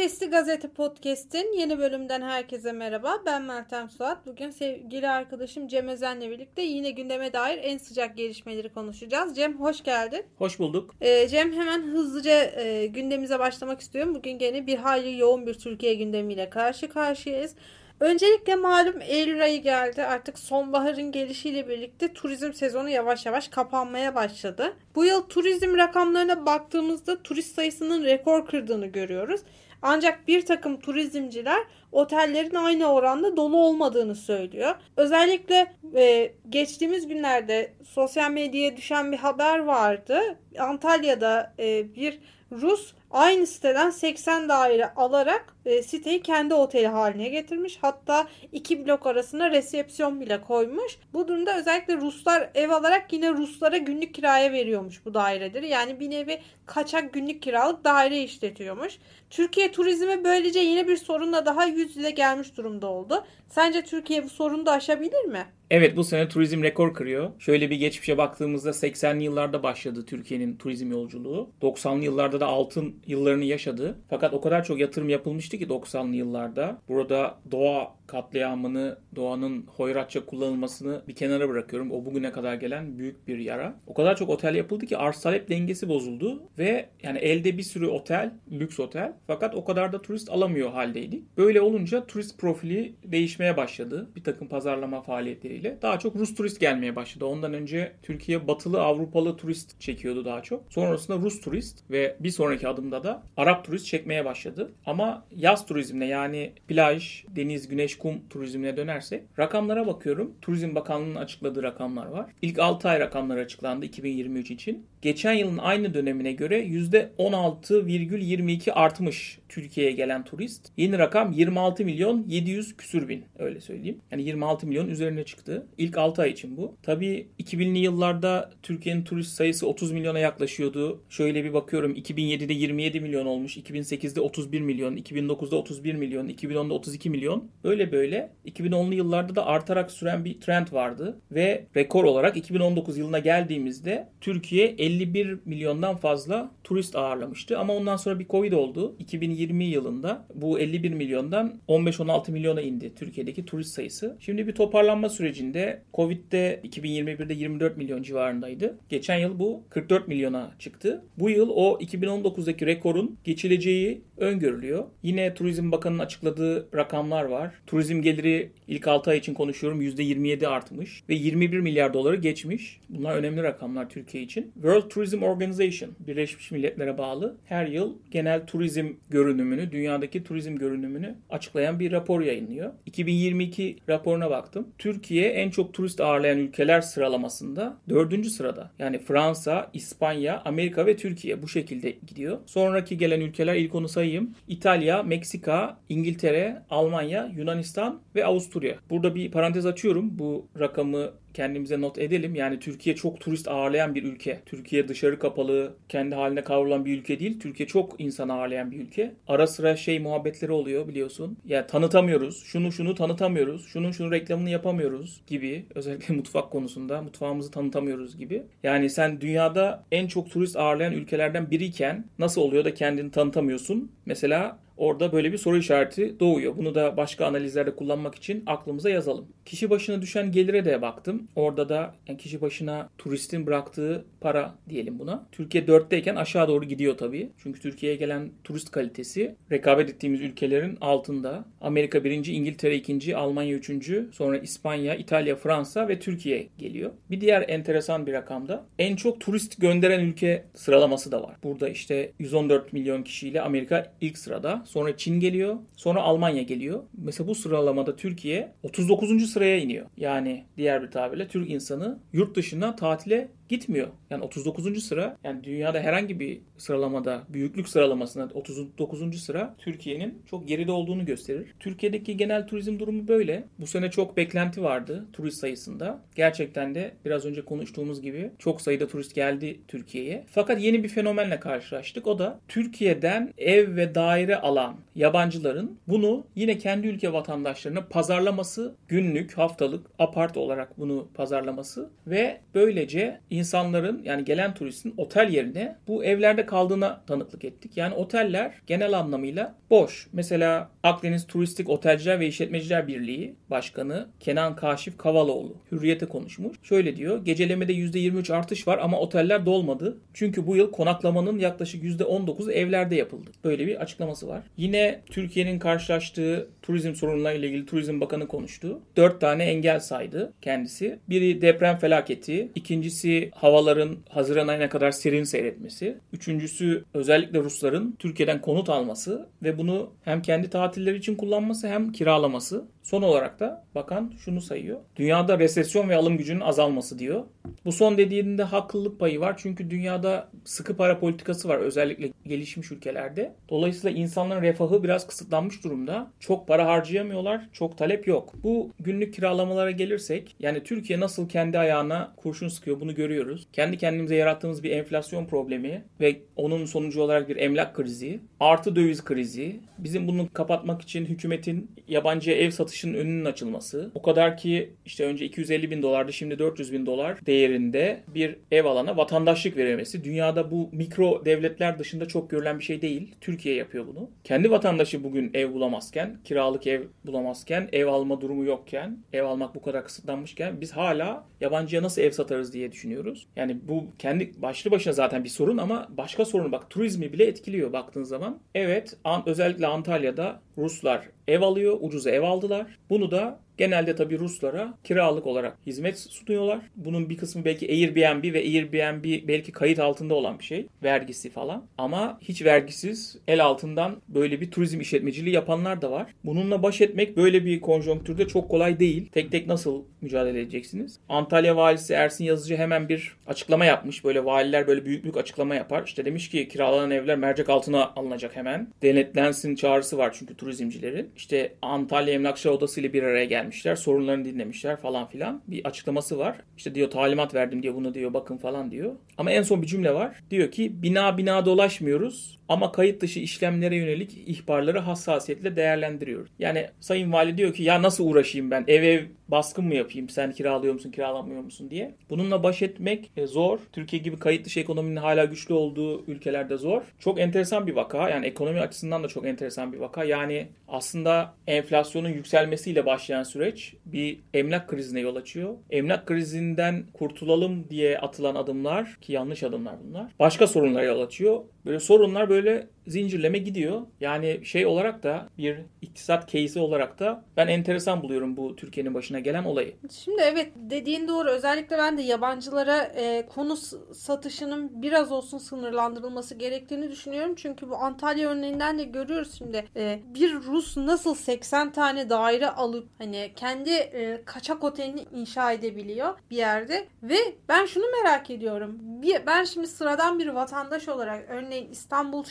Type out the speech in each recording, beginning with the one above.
Sesli Gazete Podcast'in yeni bölümden herkese merhaba. Ben Meltem Suat. Bugün sevgili arkadaşım Cem Özen'le birlikte yine gündeme dair en sıcak gelişmeleri konuşacağız. Cem hoş geldin. Hoş bulduk. Ee, Cem hemen hızlıca e, gündemimize başlamak istiyorum. Bugün gene bir hayli yoğun bir Türkiye gündemiyle karşı karşıyayız. Öncelikle malum Eylül ayı geldi. Artık sonbaharın gelişiyle birlikte turizm sezonu yavaş yavaş kapanmaya başladı. Bu yıl turizm rakamlarına baktığımızda turist sayısının rekor kırdığını görüyoruz. Ancak bir takım turizmciler otellerin aynı oranda dolu olmadığını söylüyor. Özellikle e, geçtiğimiz günlerde sosyal medyaya düşen bir haber vardı. Antalya'da e, bir Rus aynı siteden 80 daire alarak e, siteyi kendi oteli haline getirmiş. Hatta iki blok arasına resepsiyon bile koymuş. Bu durumda özellikle Ruslar ev alarak yine Ruslara günlük kiraya veriyormuş bu daireleri. Yani bir nevi kaçak günlük kiralık daire işletiyormuş. Türkiye turizmi böylece yine bir sorunla daha yüz yüze gelmiş durumda oldu. Sence Türkiye bu sorunu da aşabilir mi? Evet bu sene turizm rekor kırıyor. Şöyle bir geçmişe baktığımızda 80'li yıllarda başladı Türkiye'nin turizm yolculuğu. 90'lı yıllarda da altın yıllarını yaşadı. Fakat o kadar çok yatırım yapılmıştı ki 90'lı yıllarda. Burada doğa katliamını, doğanın hoyratça kullanılmasını bir kenara bırakıyorum. O bugüne kadar gelen büyük bir yara. O kadar çok otel yapıldı ki arz talep dengesi bozuldu ve yani elde bir sürü otel, lüks otel fakat o kadar da turist alamıyor haldeydik. Böyle olunca turist profili değişmeye başladı. Bir takım pazarlama faaliyetleriyle. Daha çok Rus turist gelmeye başladı. Ondan önce Türkiye batılı Avrupalı turist çekiyordu daha çok. Sonrasında Rus turist ve bir sonraki adımda da Arap turist çekmeye başladı. Ama yaz turizmine yani plaj, deniz, güneş, kum turizmine dönersek rakamlara bakıyorum. Turizm Bakanlığı'nın açıkladığı rakamlar var. İlk 6 ay rakamları açıklandı 2023 için. Geçen yılın aynı dönemine göre %16,22 artmış Türkiye'ye gelen turist. Yeni rakam 26 milyon 700 küsür bin öyle söyleyeyim. Yani 26 milyon üzerine çıktı. İlk 6 ay için bu. Tabii 2000'li yıllarda Türkiye'nin turist sayısı 30 milyona yaklaşıyordu. Şöyle bir bakıyorum 2007'de 27 milyon olmuş. 2008'de 31 milyon. 2009'da 31 milyon. 2010'da 32 milyon. Böyle böyle 2010'lu yıllarda da artarak süren bir trend vardı. Ve rekor olarak 2019 yılına geldiğimizde Türkiye 51 milyondan fazla turist ağırlamıştı. Ama ondan sonra bir Covid oldu. 2020 yılında bu 51 milyondan 15-16 milyona indi Türkiye'deki turist sayısı. Şimdi bir toparlanma sürecinde Covid'de 2021'de 24 milyon civarındaydı. Geçen yıl bu 44 milyona çıktı. Bu yıl o 2019'daki rekorun geçileceği öngörülüyor. Yine Turizm Bakanı'nın açıkladığı rakamlar var. Turizm geliri ilk 6 ay için konuşuyorum %27 artmış ve 21 milyar doları geçmiş. Bunlar önemli rakamlar Türkiye için. World Tourism Organization, Birleşmiş Milletler'e bağlı her yıl genel turizm görünümünü, dünyadaki turizm görünümünü açıklayan bir rapor yayınlıyor. 2022 raporuna baktım. Türkiye en çok turist ağırlayan ülkeler sıralamasında 4. sırada. Yani Fransa, İspanya, Amerika ve Türkiye bu şekilde gidiyor. Sonraki gelen ülkeler ilk onu sayayım. İtalya, Meksika, İngiltere, Almanya, Yunanistan ve Avusturya. Burada bir parantez açıyorum. Bu rakamı kendimize not edelim. Yani Türkiye çok turist ağırlayan bir ülke. Türkiye dışarı kapalı, kendi haline kavrulan bir ülke değil. Türkiye çok insan ağırlayan bir ülke. Ara sıra şey muhabbetleri oluyor biliyorsun. Ya yani tanıtamıyoruz. Şunu şunu tanıtamıyoruz. Şunun şunu reklamını yapamıyoruz gibi. Özellikle mutfak konusunda mutfağımızı tanıtamıyoruz gibi. Yani sen dünyada en çok turist ağırlayan ülkelerden biriyken nasıl oluyor da kendini tanıtamıyorsun? Mesela Orada böyle bir soru işareti doğuyor. Bunu da başka analizlerde kullanmak için aklımıza yazalım. Kişi başına düşen gelire de baktım. Orada da yani kişi başına turistin bıraktığı para diyelim buna. Türkiye 4'teyken aşağı doğru gidiyor tabii. Çünkü Türkiye'ye gelen turist kalitesi rekabet ettiğimiz ülkelerin altında. Amerika 1. İngiltere 2. Almanya 3. Sonra İspanya, İtalya, Fransa ve Türkiye geliyor. Bir diğer enteresan bir rakamda en çok turist gönderen ülke sıralaması da var. Burada işte 114 milyon kişiyle Amerika ilk sırada. Sonra Çin geliyor. Sonra Almanya geliyor. Mesela bu sıralamada Türkiye 39. sıraya iniyor. Yani diğer bir tabirle Türk insanı yurt dışına tatile gitmiyor. Yani 39. sıra yani dünyada herhangi bir sıralamada büyüklük sıralamasında 39. sıra Türkiye'nin çok geride olduğunu gösterir. Türkiye'deki genel turizm durumu böyle. Bu sene çok beklenti vardı turist sayısında. Gerçekten de biraz önce konuştuğumuz gibi çok sayıda turist geldi Türkiye'ye. Fakat yeni bir fenomenle karşılaştık. O da Türkiye'den ev ve daire alan yabancıların bunu yine kendi ülke vatandaşlarına pazarlaması günlük, haftalık, apart olarak bunu pazarlaması ve böylece insanların yani gelen turistin otel yerine bu evlerde kaldığına tanıklık ettik. Yani oteller genel anlamıyla boş. Mesela Akdeniz Turistik Otelciler ve İşletmeciler Birliği Başkanı Kenan Kaşif Kavaloğlu Hürriyet'e konuşmuş. Şöyle diyor. Gecelemede %23 artış var ama oteller dolmadı. Çünkü bu yıl konaklamanın yaklaşık %19'u evlerde yapıldı. Böyle bir açıklaması var. Yine Türkiye'nin karşılaştığı turizm sorunlarıyla ilgili Turizm Bakanı konuştu. Dört tane engel saydı kendisi. Biri deprem felaketi, ikincisi havaların Haziran ayına kadar serin seyretmesi, üçüncüsü özellikle Rusların Türkiye'den konut alması ve bunu hem kendi tatilleri için kullanması hem kiralaması. Son olarak da bakan şunu sayıyor. Dünyada resesyon ve alım gücünün azalması diyor. Bu son dediğinde haklılık payı var. Çünkü dünyada sıkı para politikası var özellikle gelişmiş ülkelerde. Dolayısıyla insanların refahı biraz kısıtlanmış durumda. Çok para harcayamıyorlar. Çok talep yok. Bu günlük kiralamalara gelirsek yani Türkiye nasıl kendi ayağına kurşun sıkıyor bunu görüyoruz. Kendi kendimize yarattığımız bir enflasyon problemi ve onun sonucu olarak bir emlak krizi, artı döviz krizi. Bizim bunu kapatmak için hükümetin yabancıya ev satışının önünün açılması. O kadar ki işte önce 250 bin dolardı şimdi 400 bin dolar değerinde bir ev alana vatandaşlık verilmesi. Dünyada bu mikro devletler dışında çok görülen bir şey değil. Türkiye yapıyor bunu. Kendi vatandaşı bugün ev bulamazken, kiralık ev bulamazken, ev alma durumu yokken, ev almak bu kadar kısıtlanmışken biz hala yabancıya nasıl ev satarız diye düşünüyoruz. Yani bu kendi başlı başına zaten bir sorun ama başka sorun bak turizmi bile etkiliyor baktığın zaman. Evet an, özellikle Antalya'da Ruslar ev alıyor, ucuza ev aldılar. Bunu da genelde tabii Ruslara kiralık olarak hizmet sunuyorlar. Bunun bir kısmı belki Airbnb ve Airbnb belki kayıt altında olan bir şey. Vergisi falan. Ama hiç vergisiz el altından böyle bir turizm işletmeciliği yapanlar da var. Bununla baş etmek böyle bir konjonktürde çok kolay değil. Tek tek nasıl mücadele edeceksiniz? Antalya valisi Ersin Yazıcı hemen bir açıklama yapmış. Böyle valiler böyle büyük büyük açıklama yapar. İşte demiş ki kiralanan evler mercek altına alınacak hemen. Denetlensin çağrısı var çünkü turizmcilerin. İşte Antalya Emlakçı Odası ile bir araya gelmişler. Sorunlarını dinlemişler falan filan. Bir açıklaması var. İşte diyor talimat verdim diyor bunu diyor bakın falan diyor. Ama en son bir cümle var. Diyor ki bina bina dolaşmıyoruz ama kayıt dışı işlemlere yönelik ihbarları hassasiyetle değerlendiriyoruz. Yani Sayın Vali diyor ki ya nasıl uğraşayım ben ev ev baskın mı yapayım sen kiralıyor musun kiralamıyor musun diye. Bununla baş etmek e, zor. Türkiye gibi kayıt dışı ekonominin hala güçlü olduğu ülkelerde zor. Çok enteresan bir vaka yani ekonomi açısından da çok enteresan bir vaka. Yani aslında enflasyonun yükselmesiyle başlayan süreç bir emlak krizine yol açıyor. Emlak krizinden kurtulalım diye atılan adımlar ki yanlış adımlar bunlar. Başka sorunlara yol açıyor. Böyle sorunlar böyle zincirleme gidiyor. Yani şey olarak da bir iktisat case'i olarak da ben enteresan buluyorum bu Türkiye'nin başına gelen olayı. Şimdi evet dediğin doğru. Özellikle ben de yabancılara e, konu satışının biraz olsun sınırlandırılması gerektiğini düşünüyorum. Çünkü bu Antalya örneğinden de görüyoruz şimdi. E, bir Rus nasıl 80 tane daire alıp hani kendi e, kaçak otelini inşa edebiliyor bir yerde ve ben şunu merak ediyorum. Bir, ben şimdi sıradan bir vatandaş olarak örneğin İstanbul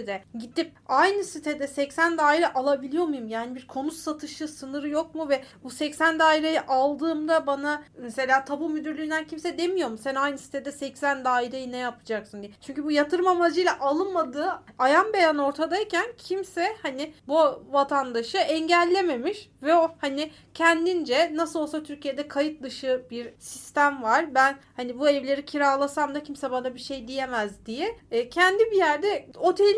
Şişli'de gidip aynı sitede 80 daire alabiliyor muyum? Yani bir konut satışı sınırı yok mu ve bu 80 daireyi aldığımda bana mesela tabu müdürlüğünden kimse demiyor mu? Sen aynı sitede 80 daireyi ne yapacaksın diye. Çünkü bu yatırım amacıyla alınmadığı ayan beyan ortadayken kimse hani bu vatandaşı engellememiş ve o hani kendince nasıl olsa Türkiye'de kayıt dışı bir sistem var. Ben hani bu evleri kiralasam da kimse bana bir şey diyemez diye e, kendi bir yerde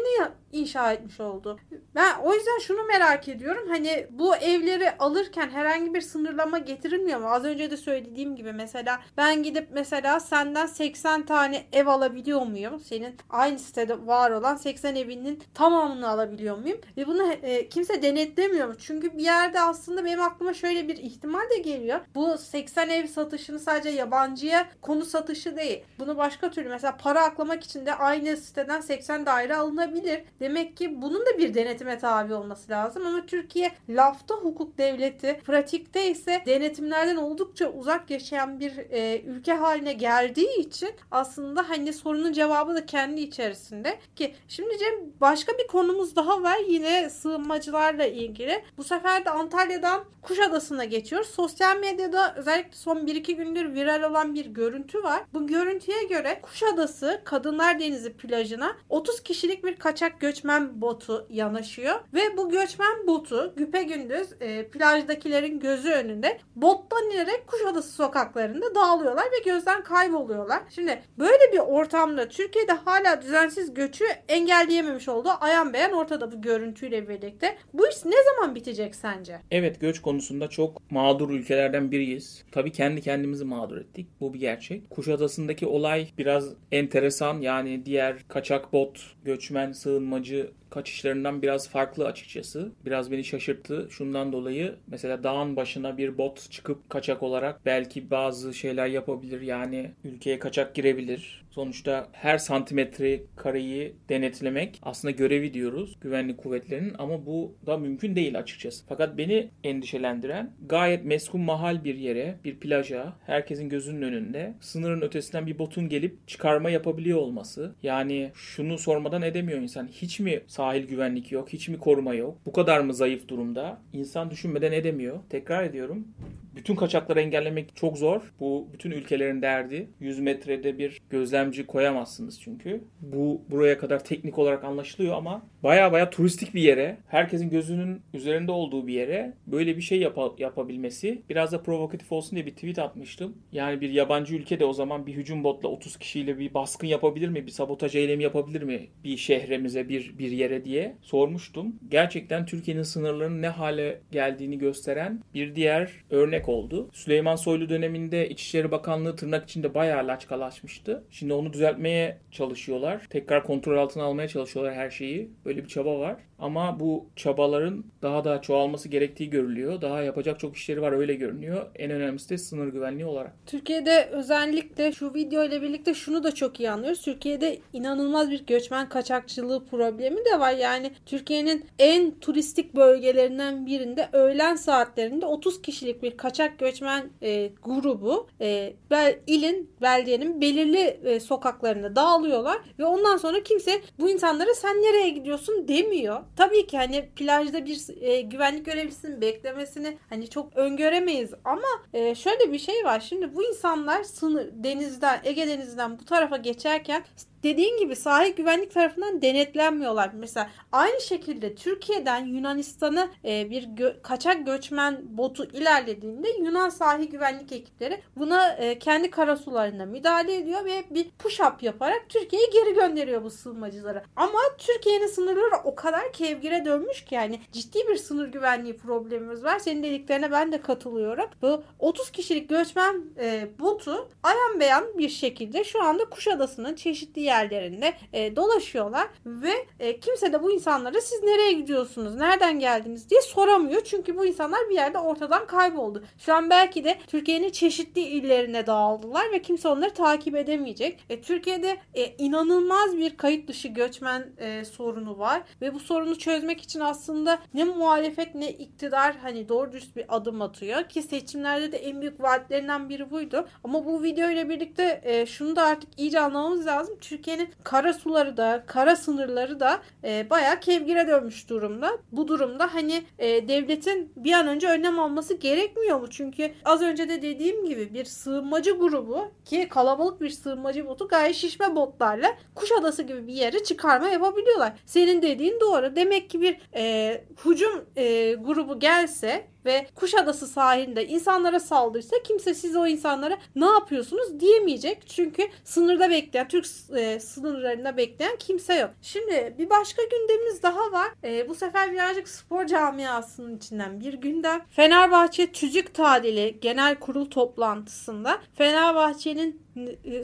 otelini inşa etmiş oldu. Ben o yüzden şunu merak ediyorum. Hani bu evleri alırken herhangi bir sınırlama getirilmiyor mu? Az önce de söylediğim gibi mesela ben gidip mesela senden 80 tane ev alabiliyor muyum? Senin aynı sitede var olan 80 evinin tamamını alabiliyor muyum? Ve bunu e, kimse denetlemiyor mu? Çünkü bir yerde aslında benim aklıma şöyle bir ihtimal de geliyor. Bu 80 ev satışını sadece yabancıya konu satışı değil. Bunu başka türlü mesela para aklamak için de aynı siteden 80 daire alınabilir. Demek ki bunun da bir denetime tabi olması lazım ama Türkiye lafta hukuk devleti, pratikte ise denetimlerden oldukça uzak yaşayan bir e, ülke haline geldiği için aslında hani sorunun cevabı da kendi içerisinde ki şimdi Cem başka bir konumuz daha var yine sığınmacılarla ilgili. Bu sefer de Antalya'dan Kuşadası'na geçiyoruz. Sosyal medyada özellikle son 1-2 gündür viral olan bir görüntü var. Bu görüntüye göre Kuşadası Kadınlar Denizi plajına 30 kişilik bir kaçak göçmen botu yanaşıyor ve bu göçmen botu güpe gündüz e, plajdakilerin gözü önünde bottan inerek Kuşadası sokaklarında dağılıyorlar ve gözden kayboluyorlar. Şimdi böyle bir ortamda Türkiye'de hala düzensiz göçü engelleyememiş olduğu ayan beyan ortada bu görüntüyle birlikte. Bu iş ne zaman bitecek sence? Evet göç konusunda çok mağdur ülkelerden biriyiz. Tabii kendi kendimizi mağdur ettik. Bu bir gerçek. Kuşadası'ndaki olay biraz enteresan. Yani diğer kaçak bot, göçmen, sığınmacı kaçışlarından biraz farklı açıkçası. Biraz beni şaşırttı. Şundan dolayı mesela dağın başına bir bot çıkıp kaçak olarak belki bazı şeyler yapabilir. Yani ülkeye kaçak girebilir. Sonuçta her santimetre kareyi denetlemek aslında görevi diyoruz güvenlik kuvvetlerinin ama bu da mümkün değil açıkçası. Fakat beni endişelendiren gayet meskun mahal bir yere, bir plaja, herkesin gözünün önünde sınırın ötesinden bir botun gelip çıkarma yapabiliyor olması. Yani şunu sormadan edemiyor insan. Hiç mi sahil güvenlik yok, hiç mi koruma yok? Bu kadar mı zayıf durumda? İnsan düşünmeden edemiyor. Tekrar ediyorum. Bütün kaçakları engellemek çok zor. Bu bütün ülkelerin derdi. 100 metrede bir gözlemci koyamazsınız çünkü. Bu buraya kadar teknik olarak anlaşılıyor ama baya baya turistik bir yere, herkesin gözünün üzerinde olduğu bir yere böyle bir şey yap- yapabilmesi biraz da provokatif olsun diye bir tweet atmıştım. Yani bir yabancı ülke de o zaman bir hücum botla 30 kişiyle bir baskın yapabilir mi? Bir sabotaj eylemi yapabilir mi? Bir şehrimize, bir bir yere diye sormuştum. Gerçekten Türkiye'nin sınırlarının ne hale geldiğini gösteren bir diğer örnek oldu. Süleyman Soylu döneminde İçişleri Bakanlığı tırnak içinde bayağı laçkalaşmıştı. Şimdi onu düzeltmeye çalışıyorlar. Tekrar kontrol altına almaya çalışıyorlar her şeyi. Böyle bir çaba var. Ama bu çabaların daha da çoğalması gerektiği görülüyor. Daha yapacak çok işleri var öyle görünüyor. En önemlisi de sınır güvenliği olarak. Türkiye'de özellikle şu video ile birlikte şunu da çok iyi anlıyoruz. Türkiye'de inanılmaz bir göçmen kaçakçılığı problemi de var. Yani Türkiye'nin en turistik bölgelerinden birinde öğlen saatlerinde 30 kişilik bir kaçak göçmen e, grubu e, bel, ilin, belediyenin belirli e, sokaklarında dağılıyorlar ve ondan sonra kimse bu insanlara sen nereye gidiyorsun demiyor. Tabii ki hani plajda bir e, güvenlik görevlisinin beklemesini hani çok öngöremeyiz ama e, şöyle bir şey var. Şimdi bu insanlar sınır denizden Ege denizinden bu tarafa geçerken dediğin gibi sahil güvenlik tarafından denetlenmiyorlar. Mesela aynı şekilde Türkiye'den Yunanistan'a e, bir gö- kaçak göçmen botu ilerlediğinde Yunan sahil güvenlik ekipleri buna e, kendi karasularında müdahale ediyor ve bir push-up yaparak Türkiye'ye geri gönderiyor bu sığınmacıları. Ama Türkiye'nin sınırları o kadar kevgire dönmüş ki yani ciddi bir sınır güvenliği problemimiz var. Senin dediklerine ben de katılıyorum. Bu 30 kişilik göçmen e, botu ayan beyan bir şekilde şu anda Kuşadası'nın çeşitli yerlerinde e, dolaşıyorlar ve e, kimse de bu insanlara siz nereye gidiyorsunuz, nereden geldiniz diye soramıyor. Çünkü bu insanlar bir yerde ortadan kayboldu. Şu an belki de Türkiye'nin çeşitli illerine dağıldılar ve kimse onları takip edemeyecek. E, Türkiye'de e, inanılmaz bir kayıt dışı göçmen e, sorunu var ve bu sorunu çözmek için aslında ne muhalefet ne iktidar hani doğru dürüst bir adım atıyor ki seçimlerde de en büyük vaatlerinden biri buydu. Ama bu video ile birlikte e, şunu da artık iyice anlamamız lazım. Türkiye'nin kara suları da kara sınırları da e, bayağı kevgire dönmüş durumda. Bu durumda hani e, devletin bir an önce önlem alması gerekmiyor mu? Çünkü az önce de dediğim gibi bir sığınmacı grubu ki kalabalık bir sığınmacı botu gayet şişme botlarla Kuşadası gibi bir yere çıkarma yapabiliyorlar. Senin dediğin doğru. Demek ki bir e, hücum e, grubu gelse ve Kuşadası sahilinde insanlara saldırsa kimse siz o insanlara ne yapıyorsunuz diyemeyecek. Çünkü sınırda bekleyen, Türk e, sınırlarında bekleyen kimse yok. Şimdi bir başka gündemimiz daha var. E, bu sefer birazcık spor camiasının içinden bir gündem. Fenerbahçe Tüzük Tadili Genel Kurul toplantısında Fenerbahçe'nin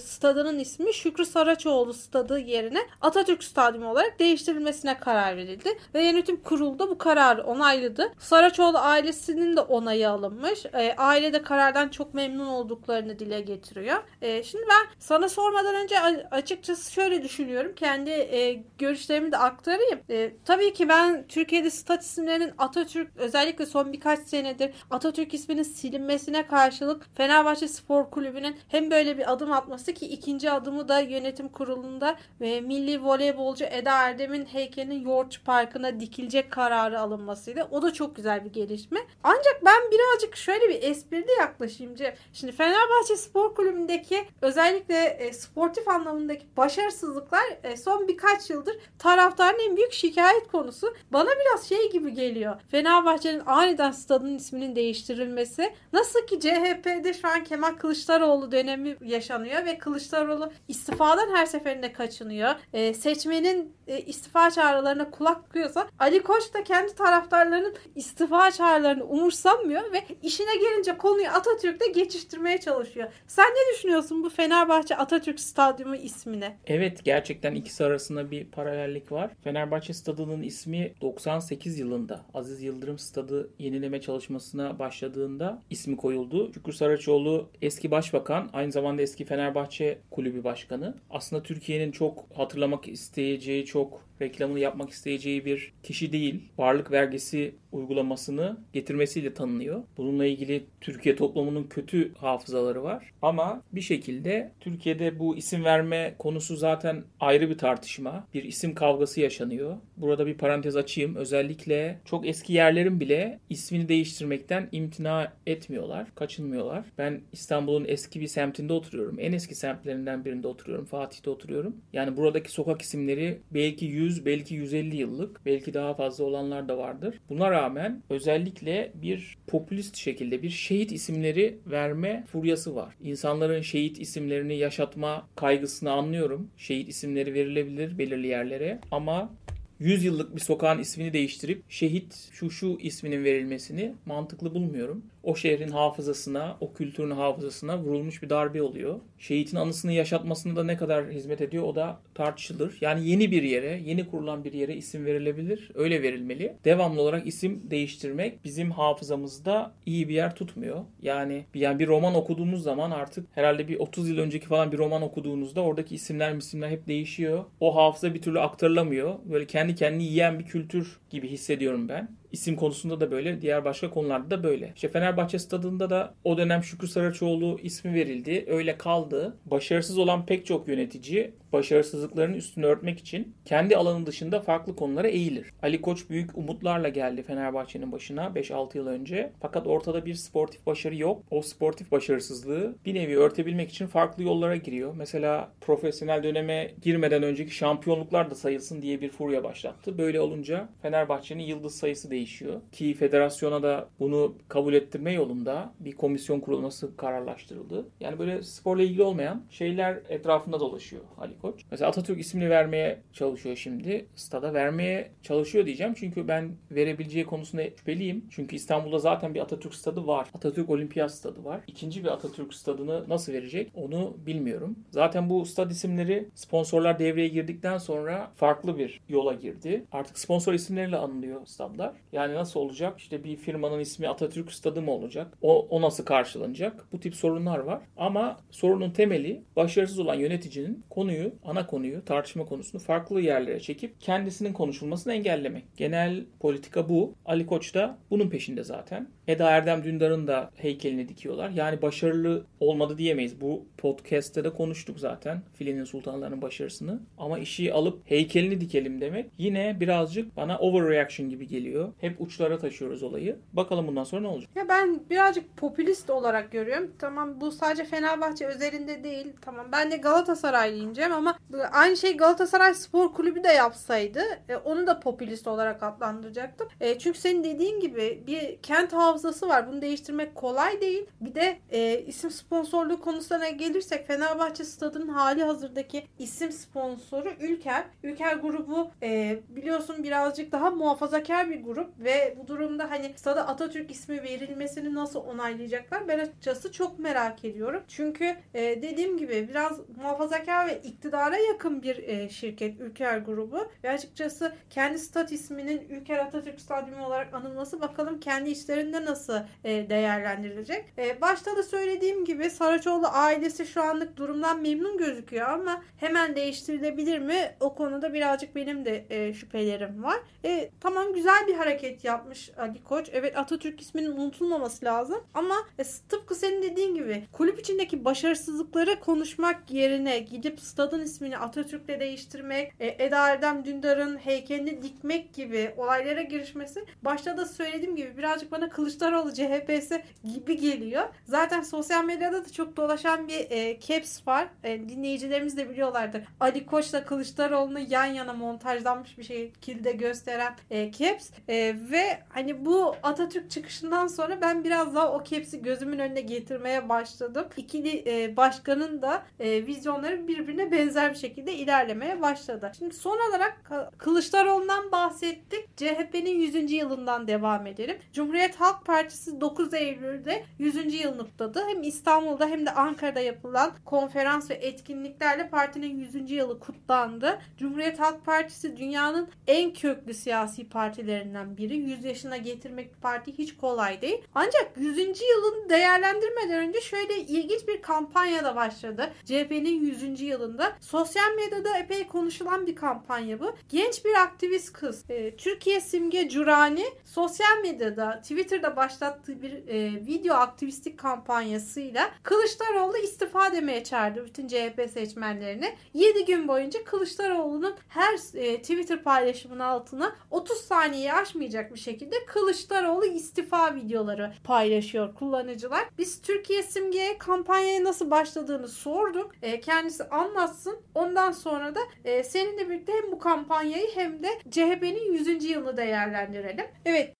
stadının ismi Şükrü Saraçoğlu stadı yerine Atatürk Stadyumu olarak değiştirilmesine karar verildi. Ve yönetim kurulu da bu kararı onayladı. Saraçoğlu ailesinin de onayı alınmış. E, aile de karardan çok memnun olduklarını dile getiriyor. E, şimdi ben sana sormadan önce açıkçası şöyle düşünüyorum. Kendi e, görüşlerimi de aktarayım. E, tabii ki ben Türkiye'de stat isimlerinin Atatürk özellikle son birkaç senedir Atatürk isminin silinmesine karşılık Fenerbahçe Spor Kulübü'nün hem böyle bir adım atması ki ikinci adımı da yönetim kurulunda ve milli voleybolcu Eda Erdem'in heykelinin Yoğurtçu Parkı'na dikilecek kararı alınmasıydı. O da çok güzel bir gelişme. Ancak ben birazcık şöyle bir esprili yaklaşayım. Şimdi Fenerbahçe Spor Kulübü'ndeki özellikle e, sportif anlamındaki başarısızlıklar e, son birkaç yıldır taraftarın en büyük şikayet konusu. Bana biraz şey gibi geliyor. Fenerbahçe'nin aniden stadın isminin değiştirilmesi. Nasıl ki CHP'de şu an Kemal Kılıçdaroğlu dönemi yaşanıyor ve Kılıçdaroğlu istifadan her seferinde kaçınıyor. E, seçmenin e, istifa çağrılarına kulak tıkıyorsa Ali Koç da kendi taraftarlarının istifa çağrılarını umursamıyor ve işine gelince konuyu Atatürk'te geçiştirmeye çalışıyor. Sen ne düşünüyorsun bu Fenerbahçe Atatürk Stadyumu ismine? Evet gerçekten ikisi arasında bir paralellik var. Fenerbahçe Stadı'nın ismi 98 yılında Aziz Yıldırım Stadı yenileme çalışmasına başladığında ismi koyuldu. Şükrü Saraçoğlu eski başbakan aynı zamanda eski Fenerbahçe kulübü başkanı. Aslında Türkiye'nin çok hatırlamak isteyeceği çok reklamını yapmak isteyeceği bir kişi değil. Varlık vergisi uygulamasını getirmesiyle tanınıyor. Bununla ilgili Türkiye toplumunun kötü hafızaları var. Ama bir şekilde Türkiye'de bu isim verme konusu zaten ayrı bir tartışma. Bir isim kavgası yaşanıyor. Burada bir parantez açayım. Özellikle çok eski yerlerin bile ismini değiştirmekten imtina etmiyorlar, kaçınmıyorlar. Ben İstanbul'un eski bir semtinde oturuyorum. En eski semtlerinden birinde oturuyorum. Fatih'te oturuyorum. Yani buradaki sokak isimleri belki 100, belki 150 yıllık, belki daha fazla olanlar da vardır. Buna rağmen özellikle bir popülist şekilde bir şehit isimleri verme furyası var. İnsanların şehit isimlerini yaşatma kaygısını anlıyorum. Şehit isimleri verilebilir belirli yerlere ama 100 yıllık bir sokağın ismini değiştirip şehit şu şu isminin verilmesini mantıklı bulmuyorum o şehrin hafızasına, o kültürün hafızasına vurulmuş bir darbe oluyor. Şehitin anısını yaşatmasında da ne kadar hizmet ediyor o da tartışılır. Yani yeni bir yere, yeni kurulan bir yere isim verilebilir. Öyle verilmeli. Devamlı olarak isim değiştirmek bizim hafızamızda iyi bir yer tutmuyor. Yani bir, yani bir roman okuduğunuz zaman artık herhalde bir 30 yıl önceki falan bir roman okuduğunuzda oradaki isimler isimler hep değişiyor. O hafıza bir türlü aktarılamıyor. Böyle kendi kendini yiyen bir kültür gibi hissediyorum ben. İsim konusunda da böyle, diğer başka konularda da böyle. İşte Fenerbahçe stadında da o dönem Şükrü Saraçoğlu ismi verildi. Öyle kaldı. Başarısız olan pek çok yönetici başarısızlıklarının üstünü örtmek için kendi alanı dışında farklı konulara eğilir. Ali Koç büyük umutlarla geldi Fenerbahçe'nin başına 5-6 yıl önce. Fakat ortada bir sportif başarı yok. O sportif başarısızlığı bir nevi örtebilmek için farklı yollara giriyor. Mesela profesyonel döneme girmeden önceki şampiyonluklar da sayılsın diye bir furya başlattı. Böyle olunca Fenerbahçe'nin yıldız sayısı değişiyor. Ki federasyona da bunu kabul ettirme yolunda bir komisyon kurulması kararlaştırıldı. Yani böyle sporla ilgili olmayan şeyler etrafında dolaşıyor Ali Koç. Mesela Atatürk ismini vermeye çalışıyor şimdi. Stada vermeye çalışıyor diyeceğim. Çünkü ben verebileceği konusunda şüpheliyim. Çünkü İstanbul'da zaten bir Atatürk stadı var. Atatürk Olimpiyat stadı var. İkinci bir Atatürk stadını nasıl verecek onu bilmiyorum. Zaten bu stad isimleri sponsorlar devreye girdikten sonra farklı bir yola girdi. Artık sponsor isimleriyle anılıyor stadlar. Yani nasıl olacak? İşte bir firmanın ismi Atatürk stadı mı olacak? O, o nasıl karşılanacak? Bu tip sorunlar var. Ama sorunun temeli başarısız olan yöneticinin konuyu, ana konuyu, tartışma konusunu farklı yerlere çekip kendisinin konuşulmasını engellemek. Genel politika bu. Ali Koç da bunun peşinde zaten. Eda Erdem Dündar'ın da heykelini dikiyorlar. Yani başarılı olmadı diyemeyiz. Bu podcast'te de konuştuk zaten. Filenin Sultanlarının başarısını. Ama işi alıp heykelini dikelim demek yine birazcık bana overreaction gibi geliyor. Hep uçlara taşıyoruz olayı. Bakalım bundan sonra ne olacak? Ya ben birazcık popülist olarak görüyorum. Tamam bu sadece Fenerbahçe özelinde değil. Tamam ben de Galatasaraylıyım ama aynı şey Galatasaray Spor Kulübü de yapsaydı e, onu da popülist olarak adlandıracaktım. E, çünkü senin dediğin gibi bir kent hafızası var. Bunu değiştirmek kolay değil. Bir de e, isim sponsorluğu konusuna gelirsek Fenerbahçe stadının hali hazırdaki isim sponsoru Ülker. Ülker grubu e, biliyorsun birazcık daha muhafazakar bir grup ve bu durumda hani stada Atatürk ismi verilmesini nasıl onaylayacaklar? Ben açıkçası çok merak ediyorum. Çünkü e, dediğim gibi biraz muhafazakar ve iktidara yakın bir e, şirket Ülker grubu ve açıkçası kendi stat isminin Ülker Atatürk Stadyumu olarak anılması bakalım kendi içlerinde nasıl e, değerlendirilecek. E, başta da söylediğim gibi Saraçoğlu ailesi şu anlık durumdan memnun gözüküyor ama hemen değiştirilebilir mi? O konuda birazcık benim de e, şüphelerim var. E, tamam güzel bir hareket yapmış Ali Koç. Evet Atatürk isminin unutulmaması lazım. Ama e, tıpkı senin dediğin gibi kulüp içindeki başarısızlıkları konuşmak yerine gidip stadın ismini Atatürk'le değiştirmek, Eda Erdem Dündar'ın heykelini dikmek gibi olaylara girişmesi başta da söylediğim gibi birazcık bana Kılıçdaroğlu CHP'si gibi geliyor. Zaten sosyal medyada da çok dolaşan bir e, caps var. E, dinleyicilerimiz de biliyorlardır. Ali Koç'la Kılıçdaroğlu'nu yan yana montajlanmış bir şekilde gösteren e, caps. E, ve hani bu Atatürk çıkışından sonra ben biraz daha o caps'i gözümün önüne getirmeye başladım. İkili e, başkanın da e, vizyonları birbirine benzer bir şekilde ilerlemeye başladı. Şimdi son olarak Kılıçdaroğlu'ndan bahsettik. CHP'nin 100. yılından devam edelim. Cumhuriyet Halk Partisi 9 Eylül'de 100. yılını kutladı. Hem İstanbul'da hem de Ankara'da yapılan konferans ve etkinliklerle partinin 100. yılı kutlandı. Cumhuriyet Halk Partisi dünyanın en köklü siyasi partilerinden biri. 100 yaşına getirmek bir parti hiç kolay değil. Ancak 100. yılını değerlendirmeden önce şöyle ilginç bir kampanya da başladı. CHP'nin 100. yılında. Sosyal medyada epey konuşulan bir kampanya bu. Genç bir aktivist kız. E, Türkiye Simge Curani sosyal medyada Twitter'da başlattığı bir e, video aktivistlik kampanyasıyla Kılıçdaroğlu istifa demeye çağırdı bütün CHP seçmenlerini. 7 gün boyunca Kılıçdaroğlu'nun her e, Twitter paylaşımının altına 30 saniyeyi aşmayacak bir şekilde Kılıçdaroğlu istifa videoları paylaşıyor kullanıcılar. Biz Türkiye Simge'ye kampanyaya nasıl başladığını sorduk. E, kendisi anlatsın. Ondan sonra da e, seninle birlikte hem bu kampanyayı hem de CHP'nin 100. yılını değerlendirelim. Evet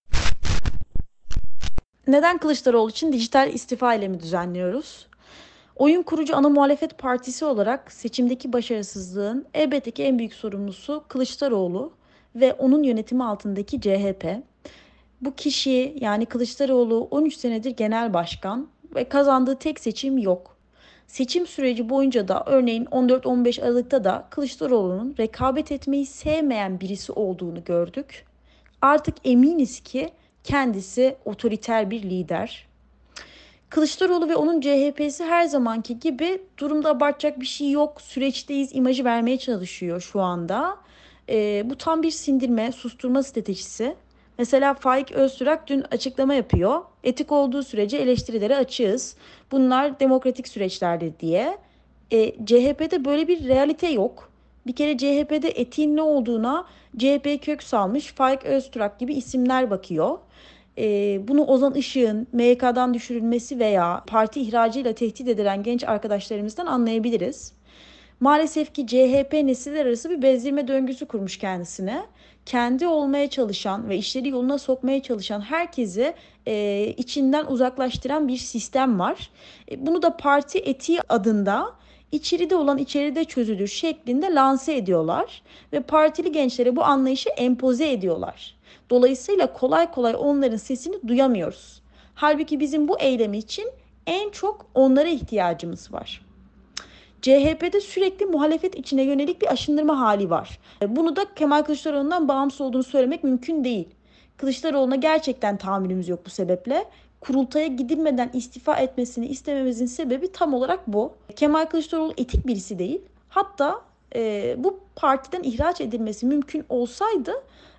neden Kılıçdaroğlu için dijital istifa eylemi düzenliyoruz? Oyun kurucu ana muhalefet partisi olarak seçimdeki başarısızlığın elbette ki en büyük sorumlusu Kılıçdaroğlu ve onun yönetimi altındaki CHP. Bu kişi yani Kılıçdaroğlu 13 senedir genel başkan ve kazandığı tek seçim yok. Seçim süreci boyunca da örneğin 14-15 Aralık'ta da Kılıçdaroğlu'nun rekabet etmeyi sevmeyen birisi olduğunu gördük. Artık eminiz ki kendisi otoriter bir lider. Kılıçdaroğlu ve onun CHP'si her zamanki gibi durumda abartacak bir şey yok, süreçteyiz imajı vermeye çalışıyor şu anda. E, bu tam bir sindirme, susturma stratejisi. Mesela Faik Öztürk dün açıklama yapıyor. Etik olduğu sürece eleştirilere açığız. Bunlar demokratik süreçlerdir diye. E, CHP'de böyle bir realite yok. Bir kere CHP'de etiğin ne olduğuna CHP kök salmış Faik Öztürk gibi isimler bakıyor. Ee, bunu Ozan Işık'ın MYK'dan düşürülmesi veya parti ihracıyla tehdit edilen genç arkadaşlarımızdan anlayabiliriz. Maalesef ki CHP nesiller arası bir bezdirme döngüsü kurmuş kendisine. Kendi olmaya çalışan ve işleri yoluna sokmaya çalışan herkesi e, içinden uzaklaştıran bir sistem var. E, bunu da parti etiği adında içeride olan içeride çözülür şeklinde lanse ediyorlar ve partili gençlere bu anlayışı empoze ediyorlar. Dolayısıyla kolay kolay onların sesini duyamıyoruz. Halbuki bizim bu eylem için en çok onlara ihtiyacımız var. CHP'de sürekli muhalefet içine yönelik bir aşındırma hali var. Bunu da Kemal Kılıçdaroğlu'ndan bağımsız olduğunu söylemek mümkün değil. Kılıçdaroğlu'na gerçekten tahammülümüz yok bu sebeple. Kurultaya gidilmeden istifa etmesini istememizin sebebi tam olarak bu. Kemal Kılıçdaroğlu etik birisi değil. Hatta e, bu partiden ihraç edilmesi mümkün olsaydı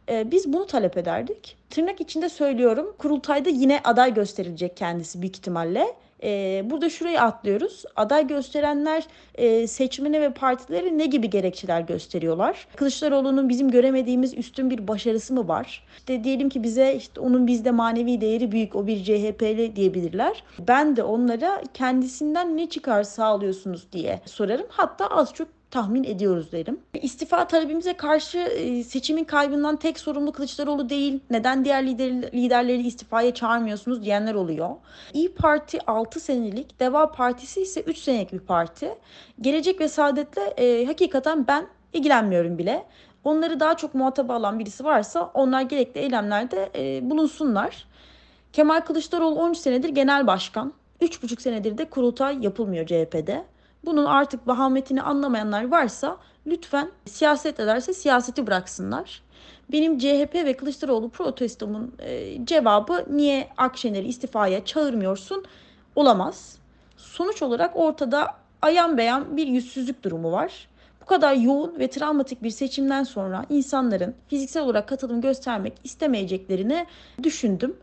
e, biz bunu talep ederdik. Tırnak içinde söylüyorum kurultayda yine aday gösterilecek kendisi büyük ihtimalle. E, burada şurayı atlıyoruz. Aday gösterenler e, seçmene ve partilere ne gibi gerekçeler gösteriyorlar? Kılıçdaroğlu'nun bizim göremediğimiz üstün bir başarısı mı var? İşte diyelim ki bize işte onun bizde manevi değeri büyük, o bir CHP'li diyebilirler. Ben de onlara kendisinden ne çıkar sağlıyorsunuz diye sorarım. Hatta az çok tahmin ediyoruz derim. İstifa talebimize karşı e, seçimin kaybından tek sorumlu Kılıçdaroğlu değil. Neden diğer lider, liderleri istifaya çağırmıyorsunuz diyenler oluyor. İyi Parti 6 senelik, Deva Partisi ise 3 senelik bir parti. Gelecek ve Saadet'le e, hakikaten ben ilgilenmiyorum bile. Onları daha çok muhatap alan birisi varsa onlar gerekli eylemlerde e, bulunsunlar. Kemal Kılıçdaroğlu 13 senedir genel başkan. 3,5 senedir de kurultay yapılmıyor CHP'de. Bunun artık vahametini anlamayanlar varsa lütfen siyaset ederse siyaseti bıraksınlar. Benim CHP ve Kılıçdaroğlu protestomun e, cevabı niye Akşener'i istifaya çağırmıyorsun olamaz. Sonuç olarak ortada ayan beyan bir yüzsüzlük durumu var. Bu kadar yoğun ve travmatik bir seçimden sonra insanların fiziksel olarak katılım göstermek istemeyeceklerini düşündüm.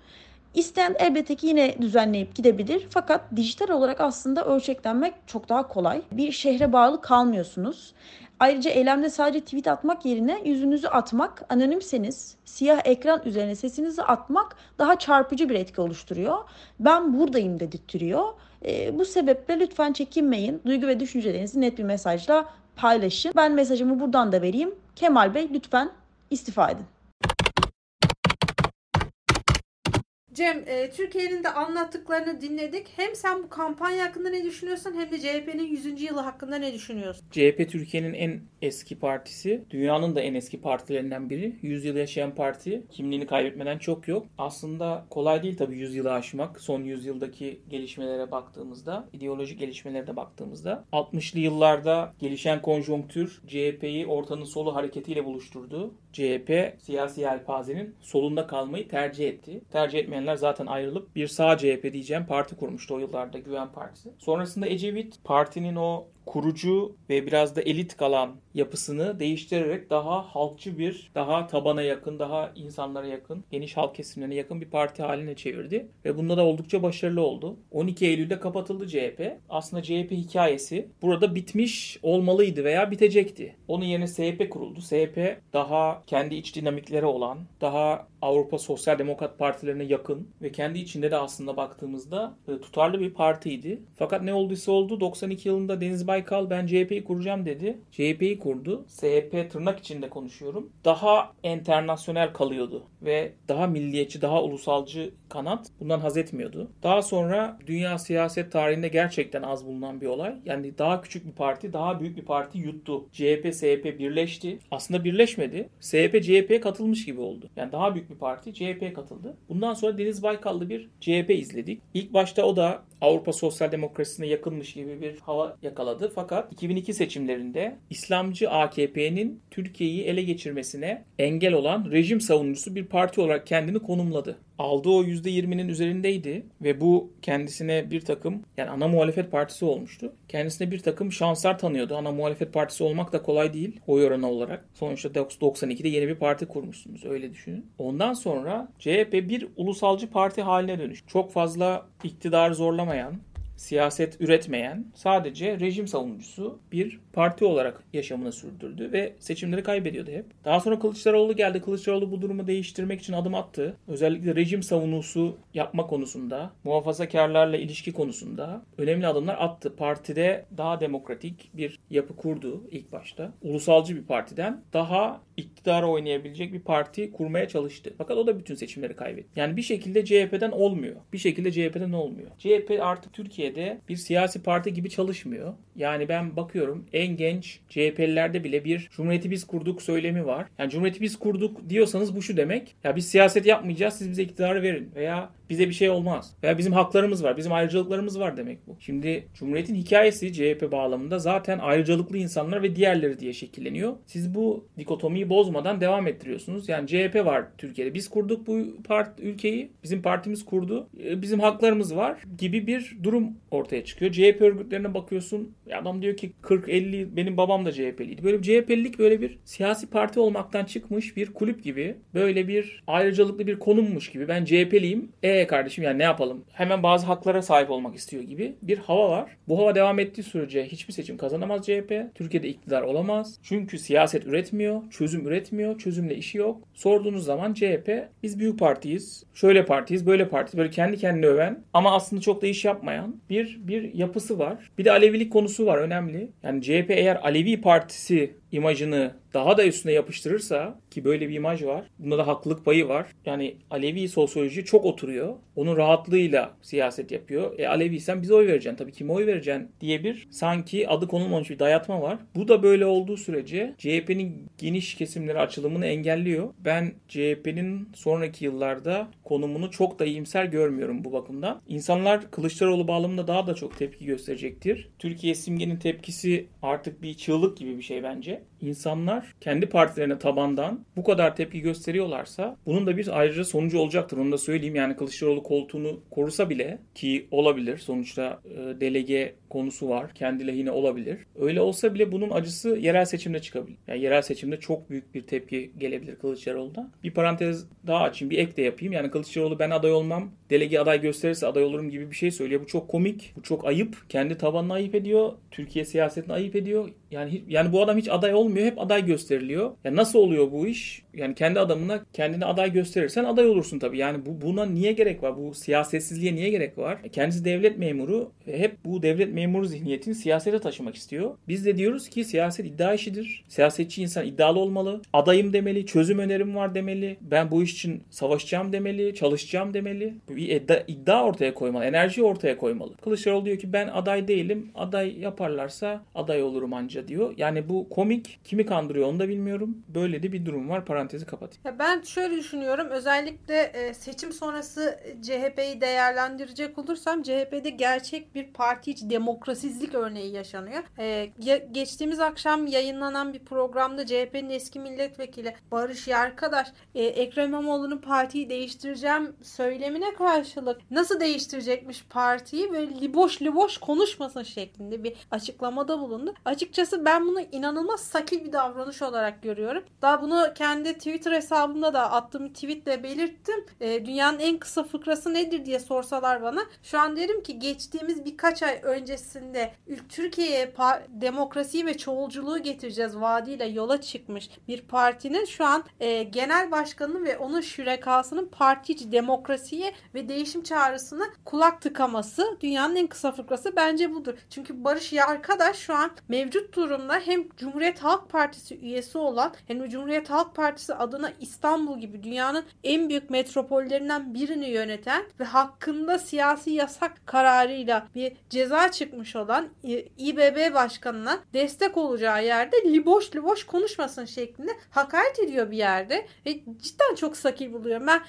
İsteyen elbette ki yine düzenleyip gidebilir. Fakat dijital olarak aslında ölçeklenmek çok daha kolay. Bir şehre bağlı kalmıyorsunuz. Ayrıca eylemde sadece tweet atmak yerine yüzünüzü atmak, anonimseniz siyah ekran üzerine sesinizi atmak daha çarpıcı bir etki oluşturuyor. Ben buradayım dedirtiyor. E, bu sebeple lütfen çekinmeyin. Duygu ve düşüncelerinizi net bir mesajla paylaşın. Ben mesajımı buradan da vereyim. Kemal Bey lütfen istifa edin. Cem, e, Türkiye'nin de anlattıklarını dinledik. Hem sen bu kampanya hakkında ne düşünüyorsun hem de CHP'nin 100. yılı hakkında ne düşünüyorsun? CHP Türkiye'nin en eski partisi. Dünyanın da en eski partilerinden biri. 100 yıl yaşayan parti. Kimliğini kaybetmeden çok yok. Aslında kolay değil tabii 100 yılı aşmak. Son 100 yıldaki gelişmelere baktığımızda, ideolojik gelişmelere de baktığımızda 60'lı yıllarda gelişen konjonktür CHP'yi ortanın solu hareketiyle buluşturdu. CHP siyasi yelpazenin solunda kalmayı tercih etti. Tercih etmeyenler zaten ayrılıp bir sağ CHP diyeceğim parti kurmuştu o yıllarda Güven Partisi. Sonrasında Ecevit partinin o kurucu ve biraz da elit kalan yapısını değiştirerek daha halkçı bir, daha tabana yakın, daha insanlara yakın, geniş halk kesimlerine yakın bir parti haline çevirdi. Ve bunda da oldukça başarılı oldu. 12 Eylül'de kapatıldı CHP. Aslında CHP hikayesi burada bitmiş olmalıydı veya bitecekti. Onun yerine SHP kuruldu. SHP daha kendi iç dinamikleri olan, daha Avrupa Sosyal Demokrat Partilerine yakın ve kendi içinde de aslında baktığımızda e, tutarlı bir partiydi. Fakat ne olduysa oldu 92 yılında Deniz Baykal ben CHP'yi kuracağım dedi. CHP'yi kurdu. SHP tırnak içinde konuşuyorum. Daha internasyonel kalıyordu ve daha milliyetçi, daha ulusalcı kanat bundan haz etmiyordu. Daha sonra dünya siyaset tarihinde gerçekten az bulunan bir olay. Yani daha küçük bir parti, daha büyük bir parti yuttu. CHP, SHP birleşti. Aslında birleşmedi. SHP, CHP'ye katılmış gibi oldu. Yani daha büyük bir parti CHP'ye katıldı. Bundan sonra Deniz Baykallı bir CHP izledik. İlk başta o da Avrupa Sosyal Demokrasisi'ne yakınmış gibi bir hava yakaladı. Fakat 2002 seçimlerinde İslamcı AKP'nin Türkiye'yi ele geçirmesine engel olan rejim savunucusu bir parti olarak kendini konumladı. Aldığı o %20'nin üzerindeydi ve bu kendisine bir takım yani ana muhalefet partisi olmuştu. Kendisine bir takım şanslar tanıyordu. Ana muhalefet partisi olmak da kolay değil oy oranı olarak. Sonuçta 92'de yeni bir parti kurmuşsunuz öyle düşünün. Ondan sonra CHP bir ulusalcı parti haline dönüş. Çok fazla iktidarı zorlamayan, siyaset üretmeyen, sadece rejim savunucusu bir parti olarak yaşamını sürdürdü ve seçimleri kaybediyordu hep. Daha sonra Kılıçdaroğlu geldi. Kılıçdaroğlu bu durumu değiştirmek için adım attı. Özellikle rejim savunusu yapma konusunda, muhafazakarlarla ilişki konusunda önemli adımlar attı. Partide daha demokratik bir yapı kurdu ilk başta. Ulusalcı bir partiden daha iktidara oynayabilecek bir parti kurmaya çalıştı. Fakat o da bütün seçimleri kaybetti. Yani bir şekilde CHP'den olmuyor. Bir şekilde CHP'den olmuyor. CHP artık Türkiye'de bir siyasi parti gibi çalışmıyor. Yani ben bakıyorum en genç CHP'lilerde bile bir Cumhuriyeti biz kurduk söylemi var. Yani Cumhuriyeti biz kurduk diyorsanız bu şu demek. Ya biz siyaset yapmayacağız siz bize iktidarı verin. Veya bize bir şey olmaz. Veya bizim haklarımız var, bizim ayrıcalıklarımız var demek bu. Şimdi Cumhuriyet'in hikayesi CHP bağlamında zaten ayrıcalıklı insanlar ve diğerleri diye şekilleniyor. Siz bu dikotomiyi bozmadan devam ettiriyorsunuz. Yani CHP var Türkiye'de. Biz kurduk bu part ülkeyi. Bizim partimiz kurdu. E, bizim haklarımız var gibi bir durum ortaya çıkıyor. CHP örgütlerine bakıyorsun. Adam diyor ki 40-50 benim babam da CHP'liydi. Böyle bir CHP'lilik böyle bir siyasi parti olmaktan çıkmış bir kulüp gibi. Böyle bir ayrıcalıklı bir konummuş gibi. Ben CHP'liyim. E kardeşim yani ne yapalım? Hemen bazı haklara sahip olmak istiyor gibi bir hava var. Bu hava devam ettiği sürece hiçbir seçim kazanamaz CHP. Türkiye'de iktidar olamaz. Çünkü siyaset üretmiyor, çözüm üretmiyor, çözümle işi yok. Sorduğunuz zaman CHP biz büyük partiyiz, şöyle partiyiz, böyle partiyiz. Böyle kendi kendine öven ama aslında çok da iş yapmayan bir bir yapısı var. Bir de Alevilik konusu var önemli. Yani CHP eğer Alevi partisi imajını daha da üstüne yapıştırırsa ki böyle bir imaj var. Bunda da haklılık payı var. Yani Alevi sosyoloji çok oturuyor. Onun rahatlığıyla siyaset yapıyor. E Aleviysen bize oy vereceksin. Tabii kime oy vereceksin diye bir sanki adı konulmamış bir dayatma var. Bu da böyle olduğu sürece CHP'nin geniş kesimleri açılımını engelliyor. Ben CHP'nin sonraki yıllarda konumunu çok da iyimser görmüyorum bu bakımdan. İnsanlar Kılıçdaroğlu bağlamında daha da çok tepki gösterecektir. Türkiye simgenin tepkisi artık bir çığlık gibi bir şey bence. Yeah. İnsanlar kendi partilerine tabandan bu kadar tepki gösteriyorlarsa bunun da bir ayrıca sonucu olacaktır. Onu da söyleyeyim. Yani Kılıçdaroğlu koltuğunu korusa bile ki olabilir. Sonuçta e, delege konusu var. Kendi lehine olabilir. Öyle olsa bile bunun acısı yerel seçimde çıkabilir. Yani yerel seçimde çok büyük bir tepki gelebilir Kılıçdaroğlu'da. Bir parantez daha açayım. Bir ek de yapayım. Yani Kılıçdaroğlu ben aday olmam. Delege aday gösterirse aday olurum gibi bir şey söylüyor. Bu çok komik. Bu çok ayıp. Kendi tabanını ayıp ediyor. Türkiye siyasetini ayıp ediyor. Yani yani bu adam hiç aday olmuyor. Hep aday gösteriliyor. Yani nasıl oluyor bu iş? Yani kendi adamına kendini aday gösterirsen aday olursun tabii. Yani bu buna niye gerek var? Bu siyasetsizliğe niye gerek var? Kendisi devlet memuru ve hep bu devlet memuru zihniyetini siyasete taşımak istiyor. Biz de diyoruz ki siyaset iddia işidir. Siyasetçi insan iddialı olmalı. Adayım demeli, çözüm önerim var demeli. Ben bu iş için savaşacağım demeli, çalışacağım demeli. Bir iddia ortaya koymalı, enerji ortaya koymalı. Kılıçdaroğlu diyor ki ben aday değilim. Aday yaparlarsa aday olurum anca diyor. Yani bu komik. Kimi kandırıyor onu da bilmiyorum. Böyle de bir durum var. Parantezi kapatayım. Ya ben şöyle düşünüyorum. Özellikle e, seçim sonrası CHP'yi değerlendirecek olursam CHP'de gerçek bir parti içi demokrasizlik örneği yaşanıyor. E, geçtiğimiz akşam yayınlanan bir programda CHP'nin eski milletvekili Barış Yarkadaş e, Ekrem İmamoğlu'nun partiyi değiştireceğim söylemine karşılık nasıl değiştirecekmiş partiyi böyle liboş liboş konuşmasın şeklinde bir açıklamada bulundu. Açıkçası ben bunu inanılmaz sakil bir davranış olarak görüyorum. Daha bunu kendi Twitter hesabımda da attığım tweetle belirttim. E, dünyanın en kısa fıkrası nedir diye sorsalar bana şu an derim ki geçtiğimiz birkaç ay öncesinde Türkiye'ye demokrasiyi ve çoğulculuğu getireceğiz vaadiyle yola çıkmış bir partinin şu an e, genel başkanı ve onun şürekasının parti içi demokrasiye ve değişim çağrısına kulak tıkaması dünyanın en kısa fıkrası bence budur. Çünkü Barış arkadaş şu an mevcut durumda hem Cumhuriyet Halk Partisi üyesi olan de Cumhuriyet Halk Partisi adına İstanbul gibi dünyanın en büyük metropollerinden birini yöneten ve hakkında siyasi yasak kararıyla bir ceza çıkmış olan İBB başkanına destek olacağı yerde liboş liboş konuşmasın şeklinde hakaret ediyor bir yerde. Ve cidden çok sakil buluyorum. Ben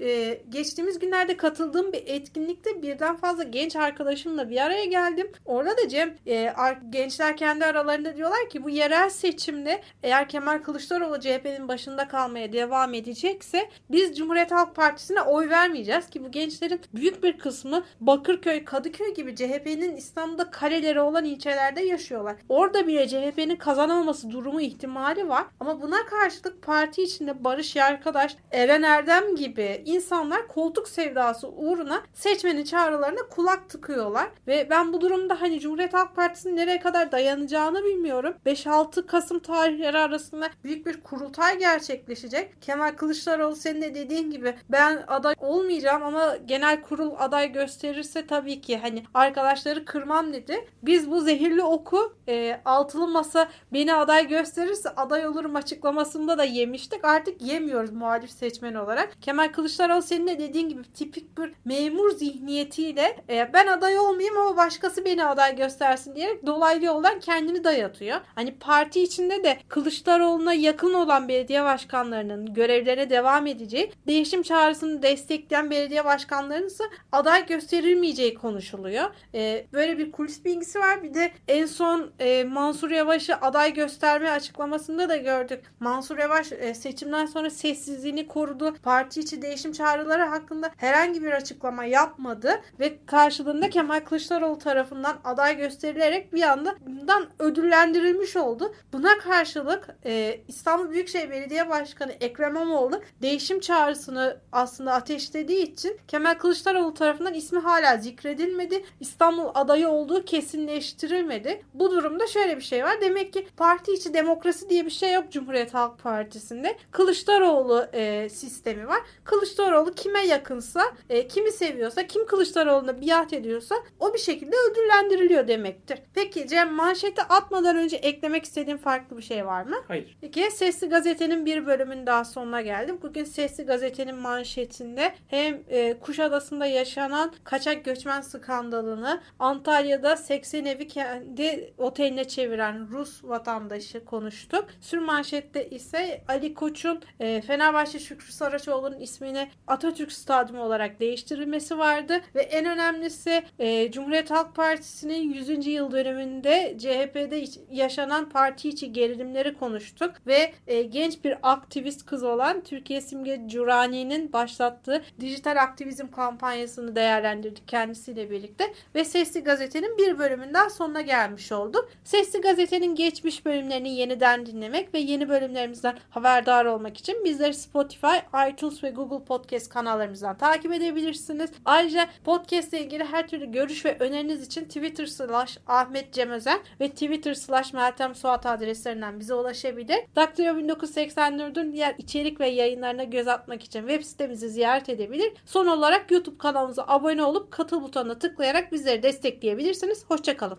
e, geçtiğimiz günlerde katıldığım bir etkinlikte birden fazla genç arkadaşımla bir araya geldim. Orada da Cem e, gençler kendi aralarında diyorlar ki bu yerel seçimde eğer Kemal Kılıçdaroğlu CHP'nin başında kalmaya devam edecekse biz Cumhuriyet Halk Partisi'ne oy vermeyeceğiz ki bu gençlerin büyük bir kısmı Bakırköy, Kadıköy gibi CHP'nin İstanbul'da kaleleri olan ilçelerde yaşıyorlar. Orada bile CHP'nin kazanamaması durumu ihtimali var. Ama buna karşılık parti içinde Barış Yarkadaş, Eren Erdem gibi insanlar koltuk sevdası uğruna seçmenin çağrılarına kulak tıkıyorlar. Ve ben bu durumda hani Cumhuriyet Halk Partisi'nin nereye kadar dayanacağını bilmiyorum. 5-6 Kasım tarihleri arasında büyük bir kurultay gerçekleşecek. Kemal Kılıçdaroğlu senin de dediğin gibi ben aday olmayacağım ama genel kurul aday gösterirse tabii ki hani arkadaşları kırmam dedi. Biz bu zehirli oku e, altılı masa beni aday gösterirse aday olurum açıklamasında da yemiştik. Artık yemiyoruz muhalif seçmen olarak. Kemal Kılıçdaroğlu senin de dediğin gibi tipik bir memur zihniyetiyle e, ben aday olmayayım ama başkası beni aday göstersin diyerek dolaylı yoldan kendini dayatıyor. Hani parti içinde de Kılıçdaroğlu'na yakın olan belediye başkanlarının görevlerine devam edeceği, değişim çağrısını destekleyen belediye başkanlarının ise aday gösterilmeyeceği konuşuluyor. E, böyle bir kulis bilgisi var. Bir de en son e, Mansur Yavaş'ı aday gösterme açıklamasında da gördük. Mansur Yavaş e, seçimden sonra sessizliğini korudu. Parti içi değişim çağrıları hakkında herhangi bir açıklama yapmadı ve karşılığında Kemal Kılıçdaroğlu tarafından aday gösterilerek bir anda bundan ödüllendirilmiş oldu. Buna karşılık e, İstanbul Büyükşehir Belediye Başkanı Ekrem İmamoğlu değişim çağrısını aslında ateşlediği için Kemal Kılıçdaroğlu tarafından ismi hala zikredilmedi. İstanbul adayı olduğu kesinleştirilmedi. Bu durumda şöyle bir şey var. Demek ki parti içi demokrasi diye bir şey yok Cumhuriyet Halk Partisi'nde. Kılıçdaroğlu e, sistemi var. Kılıçdaroğlu kime yakınsa, e, kimi seviyorsa, kim Kılıçdaroğlu'na biat ediyorsa o bir şekilde ödüllendiriliyor demektir. Peki Cem manşete atmadan önce eklemek istediğin farklı bir şey var mı? Hayır. Peki Sesli Gazete'nin bir bölümün daha sonuna geldim. Bugün Sesli Gazete'nin manşetinde hem e, Kuşadası'nda yaşanan kaçak göçmen skandalını, Antalya'da 80 evi kendi oteline çeviren Rus vatandaşı konuştuk. Sür manşette ise Ali Koç'un e, Fenerbahçe Şükrü Saraçoğlu'nun ismini Atatürk Stadyumu olarak değiştirilmesi vardı ve en önemlisi e, Cumhuriyet Halk Partisi'nin 100. yıl dönümünde CHP'de yaşanan parti içi gerilimleri konuştuk ve e, genç bir aktivist kız olan Türkiye Simge Curani'nin başlattığı dijital aktivizm kampanyasını değerlendirdik kendisiyle birlikte ve Sesli Gazete'nin bir bölümünden sonuna gelmiş olduk. Sesli Gazete'nin geçmiş bölümlerini yeniden dinlemek ve yeni bölümlerimizden haberdar olmak için bizleri Spotify, iTunes ve Google Podcast kanallarımızdan takip edebilirsiniz. Ayrıca podcast ile ilgili her türlü görüş ve öneriniz için Twitter slash Ahmet Cem Özen ve Twitter slash Meltem Suat adreslerinden bize ulaşabilir. Daktilo 1984'ün diğer içerik ve yayınlarına göz atmak için web sitemizi ziyaret edebilir. Son olarak YouTube kanalımıza abone olup katıl butonuna tıklayarak bizleri destekleyebilirsiniz. Hoşçakalın.